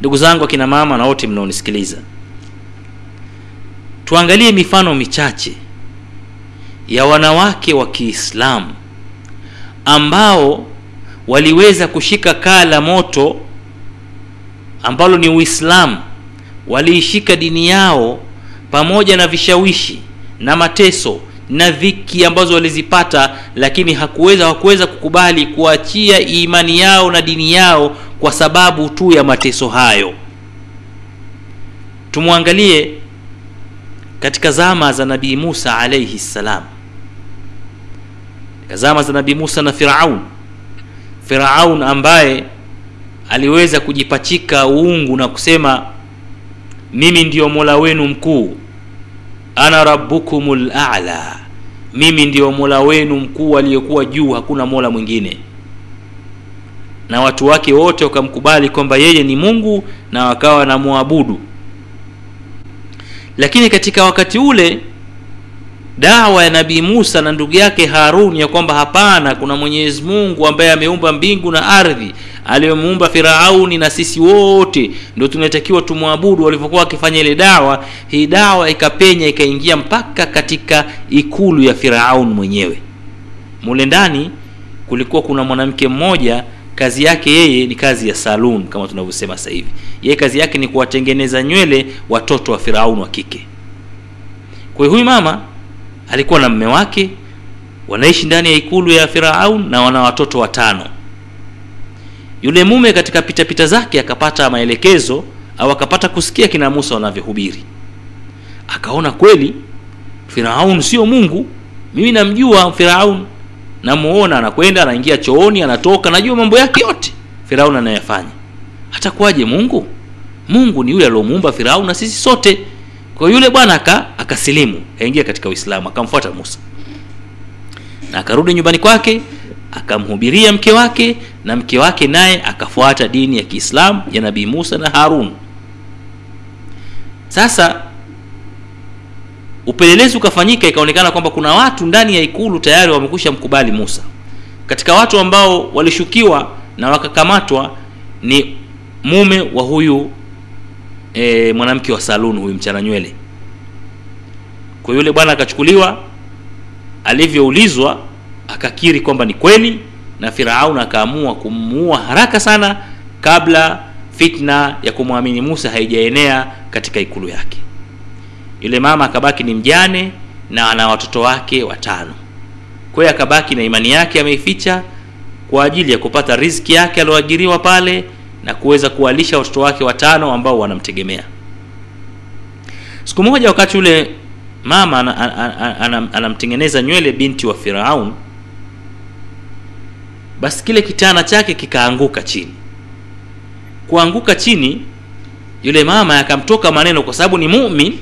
ndugu zangu akina mama na wote mnaonisikiliza tuangalie mifano michache ya wanawake wa kiislamu ambao waliweza kushika kaa la moto ambalo ni uislamu. Waliishika dini yao pamoja na vishawishi na mateso na dhiki ambazo walizipata lakini hakuweza hawakuweza kukubali kuachia imani yao na dini yao kwa sababu tu ya mateso hayo. Tumwangalie katika zama za nabii musa alaihi ssalam katika zama za nabii musa na firaun. Firaun ambaye aliweza kujipachika uungu na kusema mimi ndiyo mola wenu mkuu ana rabbukumul a'la. Mimi ndiyo mola wenu mkuu aliyekuwa juu hakuna mola mwingine. Na watu wake wote wakamkubali kwamba yeye ni mungu na wakawa na mwabudu lakini katika wakati ule dawa ya nabii musa na ndugu yake harun ya kwamba hapana kuna mwenyezi mungu ambaye ameumba mbingu na ardhi aliyomuumba firauni na sisi wote. Ndio tunatakiwa tumwabudu walivyokuwa wakifanya ile dawa. Hii dawa ikapenya ikaingia mpaka katika ikulu ya firaun mwenyewe. Mule ndani kulikuwa kuna mwanamke mmoja kazi yake yeye ni kazi ya salun kama tunavyosema sasa hivi. Yeye kazi yake ni kuwatengeneza nywele watoto wa firaun wa kike. Kwa huyu mama alikuwa na mme wake wanaishi ndani ya ikulu ya firaun na wana watoto watano. Yule mume katika pitapita zake akapata maelekezo au akapata kusikia kina musa wanavyohubiri. Akaona kweli firaun sio mungu. Mimi namjua firaun namuona anakwenda anaingia chooni anatoka najua mambo yake yote firaun anayafanya. Atakuwaje mungu? Mungu ni yule aliomuumba firaun na sisi sote. Kwa yule bwana akasilimu kaingia katika uislamu akamfuata musa. Na akarudi nyumbani kwake akamhubiria mke wake na mke wake naye akafuata dini ya kiislamu ya nabii musa na harun. Sasa upelelezi ukafanyika ikaonekana kwamba kuna watu ndani ya ikulu tayari wamekwisha mkubali musa. Katika watu ambao walishukiwa na wakakamatwa ni mume wa huyu e, mwanamke wa salun huyu mchana nywele kwa yule bwana akachukuliwa alivyoulizwa akakiri kwamba ni kweli na firaun akaamua kumuua haraka sana kabla fitna ya kumwamini musa haijaenea katika ikulu yake. Yule mama akabaki ni mjane na ana watoto wake watano. Kwa akabaki na imani yake ameificha kwa ajili ya kupata riziki yake aliyoajiriwa pale na kuweza kuwalisha watoto wake watano ambao wanamtegemea. Siku moja wakati yule mama anamtengeneza ana, ana, ana nywele binti wa firaun. Basi kile kitana chake kikaanguka chini. Kuanguka chini yule mama yakamtoka maneno kwa sababu ni mumin.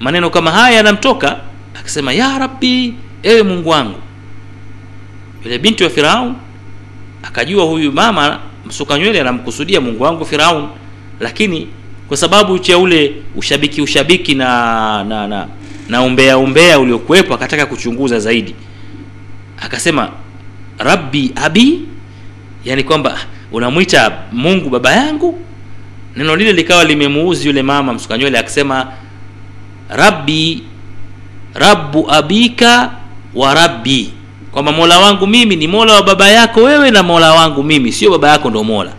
Maneno kama haya yanamtoka akasema ya rabbi ewe mungu wangu. Yule binti wa firaun akajua huyu mama msuka nywele anamkusudia mungu wangu firaun. Lakini kwa sababu cha ule ushabiki ushabiki na na na, na umbea umbea uliokuwepo akataka kuchunguza zaidi. Akasema rabbi abi yani kwamba unamwita mungu baba yangu? Neno lile likawa limemuuzi yule mama msukanywele akasema rabbi rabu abika wa rabbi kwamba mola wangu mimi ni mola wa baba yako wewe na mola wangu mimi sio baba yako ndo mola.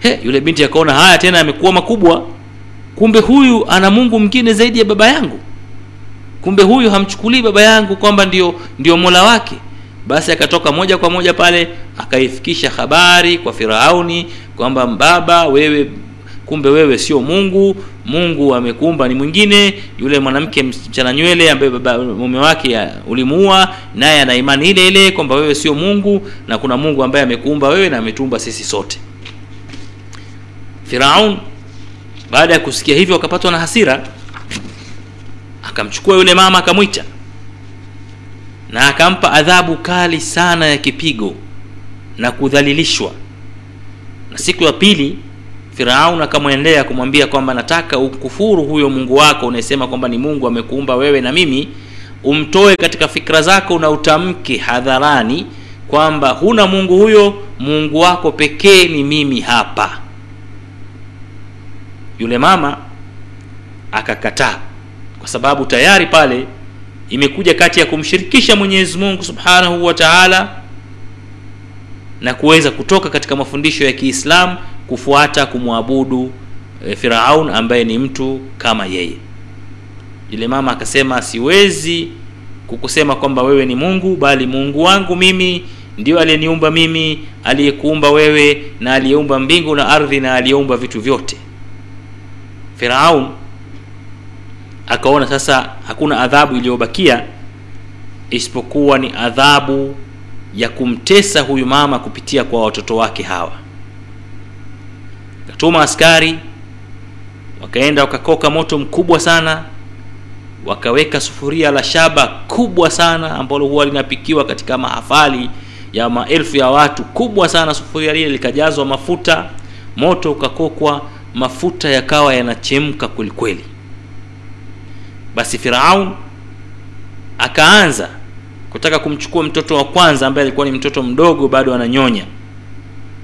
He yule binti akaona haya tena yamekuwa makubwa. Kumbe huyu ana mungu mwingine zaidi ya baba yangu kumbe huyu hamchukulii baba yangu kwamba ndio ndio mola wake. Basi akatoka moja kwa moja pale akaifikisha habari kwa firauni kwamba baba wewe kumbe wewe sio mungu mungu amekuumba ni mwingine yule mwanamke mchana nywele ambaye baba mume wake ulimuua naye ana imani ile ile kwamba wewe sio mungu na kuna mungu ambaye amekuumba wewe na ametuumba sisi sote. Firaun baada ya kusikia hivyo akapatwa na hasira akamchukua yule mama akamwita. Na akampa adhabu kali sana ya kipigo na kudhalilishwa. Na siku ya pili firaun akamwendea kumwambia kwamba nataka ukufuru huyo mungu wako unayesema kwamba ni mungu amekuumba wewe na mimi. Umtoe katika fikra zako na utamke hadharani kwamba huna mungu huyo mungu wako pekee ni mimi hapa. Yule mama akakataa kwa sababu tayari pale imekuja kati ya kumshirikisha mwenyezi mungu subhanahu wa taala na kuweza kutoka katika mafundisho ya kiislamu kufuata kumwabudu e, firaun ambaye ni mtu kama yeye. Yule mama akasema siwezi kukusema kwamba wewe ni mungu bali mungu wangu mimi ndio aliyeniumba mimi aliyekuumba wewe na aliyeumba mbingu na ardhi na aliyeumba vitu vyote. Firaun akaona sasa hakuna adhabu iliyobakia isipokuwa ni adhabu ya kumtesa huyu mama kupitia kwa watoto wake hawa. Katuma askari wakaenda wakakoka moto mkubwa sana wakaweka sufuria la shaba kubwa sana ambalo huwa linapikiwa katika mahafali ya maelfu ya watu. Kubwa sana sufuria lile likajazwa mafuta moto ukakokwa mafuta yakawa yanachemka kwelikweli basi firaun akaanza kutaka kumchukua mtoto wa kwanza ambaye alikuwa ni mtoto mdogo bado ananyonya.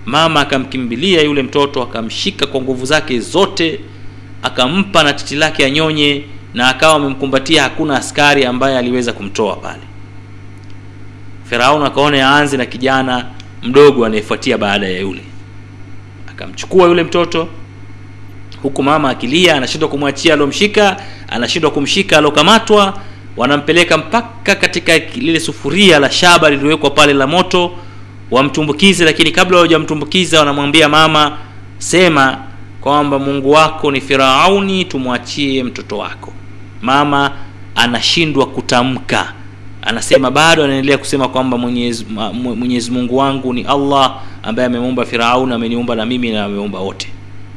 Mama akamkimbilia yule mtoto akamshika kwa nguvu zake zote akampa na titi lake anyonye na akawa amemkumbatia hakuna askari ambaye aliweza kumtoa pale. Firaun akaona yaanze na kijana mdogo anayefuatia baada ya yule. Akamchukua yule mtoto huku mama akilia anashindwa kumwachia alomshika anashindwa kumshika alokamatwa wanampeleka mpaka katika lile sufuria la shaba liliowekwa pale la moto wamtumbukize lakini kabla hawajamtumbukiza wanamwambia mama sema kwamba mungu wako ni firauni tumwachie mtoto wako. Mama anashindwa kutamka. Anasema bado anaendelea kusema kwamba mwenyezi, mwenyezi mungu wangu ni allah ambaye amemuumba firaun ameniumba na mimi na ameumba wote.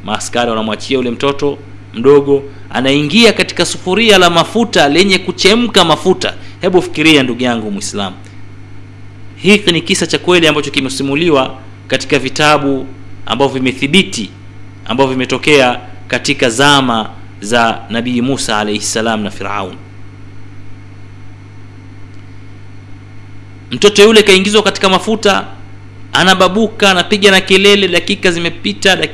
Maaskari wanamwachia yule mtoto mdogo anaingia sufuria la mafuta lenye kuchemka mafuta. Hebu fikiria ndugu yangu mwislamu hiki ni kisa cha kweli ambacho kimesimuliwa katika vitabu ambavyo vimethibiti ambavyo vimetokea katika zama za nabii musa alaihi salam na firaun. Mtoto yule kaingizwa katika mafuta anababuka anapiga na kelele dakika zimepita dak...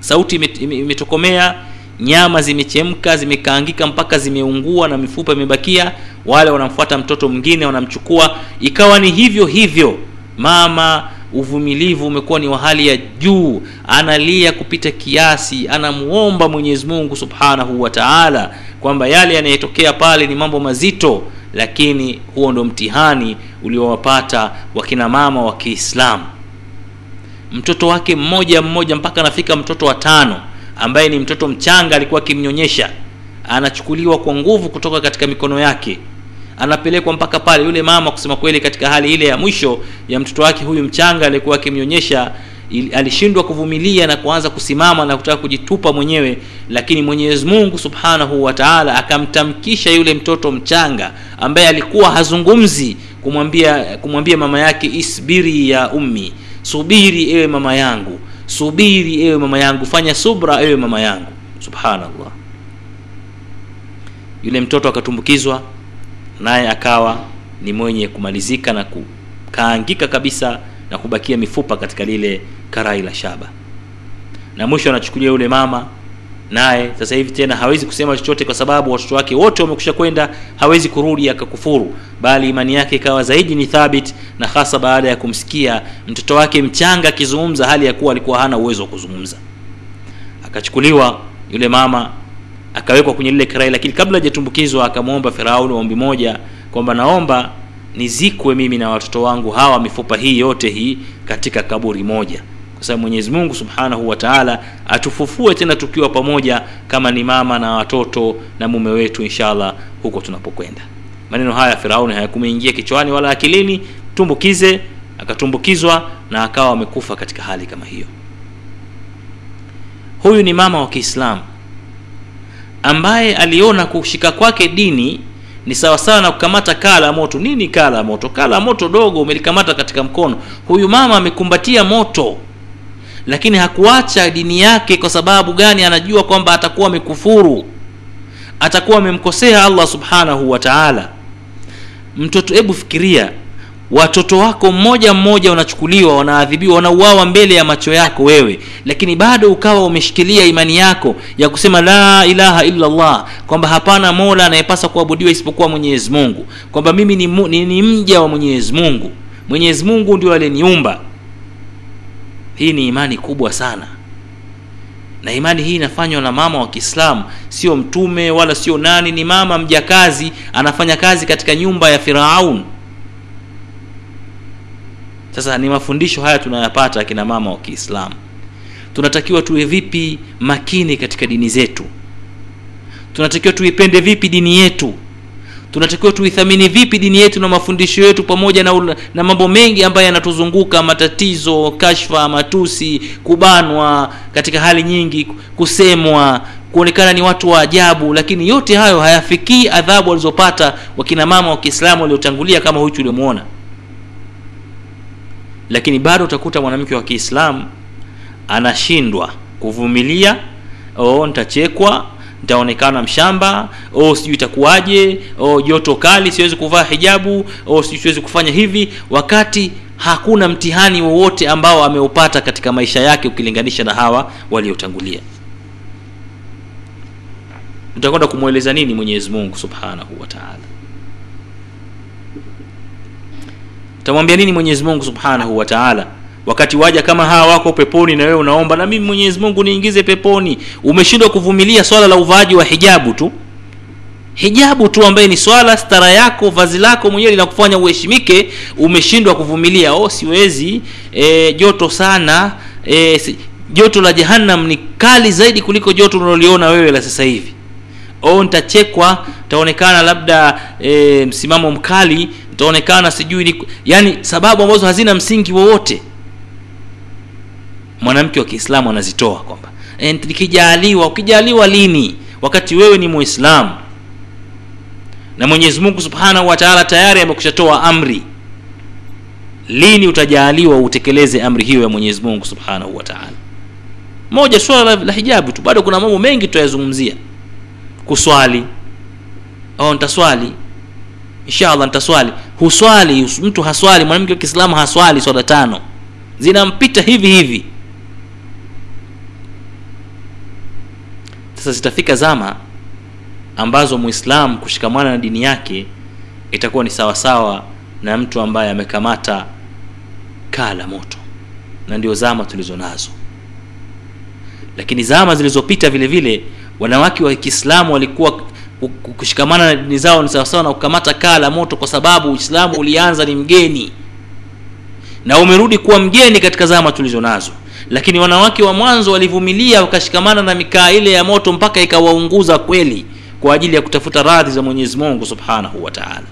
sauti imetokomea nyama zimechemka zimekaangika mpaka zimeungua na mifupa imebakia. Wale wanamfuata mtoto mwingine wanamchukua. Ikawa ni hivyo hivyo. Mama uvumilivu umekuwa ni wa hali ya juu. Analia kupita kiasi. Anamuomba mwenyezi mungu subhanahu wa taala kwamba yale yanayotokea pale ni mambo mazito lakini huo ndo mtihani uliowapata wakina mama wa kiislamu. Mtoto wake mmoja mmoja mpaka anafika mtoto wa tano ambaye ni mtoto mchanga alikuwa akimnyonyesha. Anachukuliwa kwa nguvu kutoka katika mikono yake. Anapelekwa mpaka pale yule mama kusema kweli katika hali ile ya mwisho ya mtoto wake huyu mchanga alikuwa akimnyonyesha alishindwa kuvumilia na kuanza kusimama na kutaka kujitupa mwenyewe. Lakini mwenyezi mungu subhanahu wa akamtamkisha yule mtoto mchanga ambaye alikuwa hazungumzi kumwambia kumwambia mama yake isbiri ya ummi subiri ewe mama yangu subiri ewe mama yangu fanya subra ewe mama yangu. Subhanallah. Yule mtoto akatumbukizwa naye akawa ni mwenye kumalizika na kukaangika kabisa na kubakia mifupa katika lile karai la shaba. Na mwisho anachukulia yule mama naye sasa hivi tena hawezi kusema chochote kwa sababu watoto wake wote wamekusha kwenda hawezi kurudi akakufuru bali imani yake ikawa zaidi ni thabit na hasa baada ya kumsikia mtoto wake mchanga akizungumza hali ya kuwa alikuwa hana uwezo wa kuzungumza. Akachukuliwa yule mama akawekwa kwenye lile kirai, lakini kabla hajatumbukizwa akamwomba firauni ombi moja kwamba naomba nizikwe mimi na watoto wangu hawa mifupa hii yote hii katika kaburi moja kwa sababu mwenyezi mungu subhanahu wa taala atufufue tena tukiwa pamoja kama ni mama na watoto na mume wetu inshallah huko tunapokwenda. Maneno haya firauni hayakumeingia kichwani wala akilini tumbukize akatumbukizwa na akawa amekufa katika hali kama hiyo. Huyu ni mama wa kiislamu ambaye aliona kushika kwake dini ni sawasawa na kukamata kaa la moto. Nini kaa la moto? Kaa la moto dogo umelikamata katika mkono. Huyu mama amekumbatia moto lakini hakuacha dini yake kwa sababu gani? Anajua kwamba atakuwa amekufuru. Atakuwa amemkosea allah subhanahu wa taala. Mtoto hebu fikiria. Watoto wako mmoja mmoja wanachukuliwa wanaadhibiwa wanauawa mbele ya macho yako wewe. Lakini bado ukawa umeshikilia imani yako ya kusema la ilaha illa allah kwamba hapana mola anayepasa kuabudiwa isipokuwa mwenyezi mungu. Kwamba mimi ni, ni, ni mja wa mwenyezi mungu. Mwenyezi mungu ndio aliyeniumba hii ni imani kubwa sana. Na imani hii inafanywa na mama wa kiislamu sio mtume wala sio nani ni mama mjakazi anafanya kazi katika nyumba ya firaun. Sasa ni mafundisho haya tunayapata akina mama wa kiislamu. Tunatakiwa tuwe vipi makini katika dini zetu? Tunatakiwa tuipende vipi dini yetu tunatakiwa tuithamini vipi dini yetu na mafundisho yetu pamoja na, na mambo mengi ambayo yanatuzunguka matatizo kashfa matusi kubanwa katika hali nyingi kusemwa kuonekana ni watu wa ajabu. Lakini yote hayo hayafikii adhabu walizopata wakina mama wa kiislamu waliotangulia kama huchu tuliomwona lakini bado utakuta mwanamke wa kiislamu anashindwa kuvumilia oh, nitachekwa nitaonekana mshamba o sijui itakuwaje o joto kali siwezi kuvaa hijabu o sijui siwezi kufanya hivi. Wakati hakuna mtihani wowote ambao ameupata katika maisha yake ukilinganisha na hawa waliotangulia. Utakwenda kumweleza nini mwenyezi mungu subhanahu wa taala? Utamwambia nini mwenyezi mungu subhanahu wa taala wakati waja kama hawa wako peponi na wewe unaomba na mimi mwenyezi mungu niingize peponi. Umeshindwa kuvumilia swala la uvaaji wa hijabu tu. Hijabu tu ambaye ni swala stara yako vazi lako mwenyewe linakufanya uheshimike umeshindwa kuvumilia. Oh siwezi e, joto sana e, joto la jahannam ni kali zaidi kuliko joto unaloliona wewe la sasa hivi. Oh nitachekwa nitaonekana labda e, msimamo mkali nitaonekana sijui ni yani sababu ambazo hazina msingi wowote mwanamke wa kiislamu anazitoa kwamba e, nikijaliwa ukijaliwa lini? Wakati wewe ni muislamu. Na mwenyezi mungu subhanahu wa taala tayari amekushatoa amri. Lini utajaaliwa utekeleze amri hiyo ya mwenyezi mungu subhanahu wa taala? Moja swala la, la hijabu tu. Bado kuna mambo mengi tutayazungumzia. Kuswali. Au nitaswali. Inshallah nitaswali. Huswali. Mtu haswali. Mwanamke wa kiislamu haswali swala tano. Zinampita hivi hivi sasa zitafika zama ambazo muislamu kushikamana na dini yake itakuwa ni sawasawa na mtu ambaye amekamata kaa la moto. Na ndio zama tulizo nazo. Lakini zama zilizopita vile vile wanawake wa kiislamu walikuwa kushikamana na dini zao ni sawasawa na kukamata kaa la moto kwa sababu uislamu ulianza ni mgeni. Na umerudi kuwa mgeni katika zama tulizo nazo lakini wanawake wa mwanzo walivumilia wakashikamana na mikaa ile ya moto mpaka ikawaunguza kweli kwa ajili ya kutafuta radhi za mwenyezi mungu subhanahu wa taala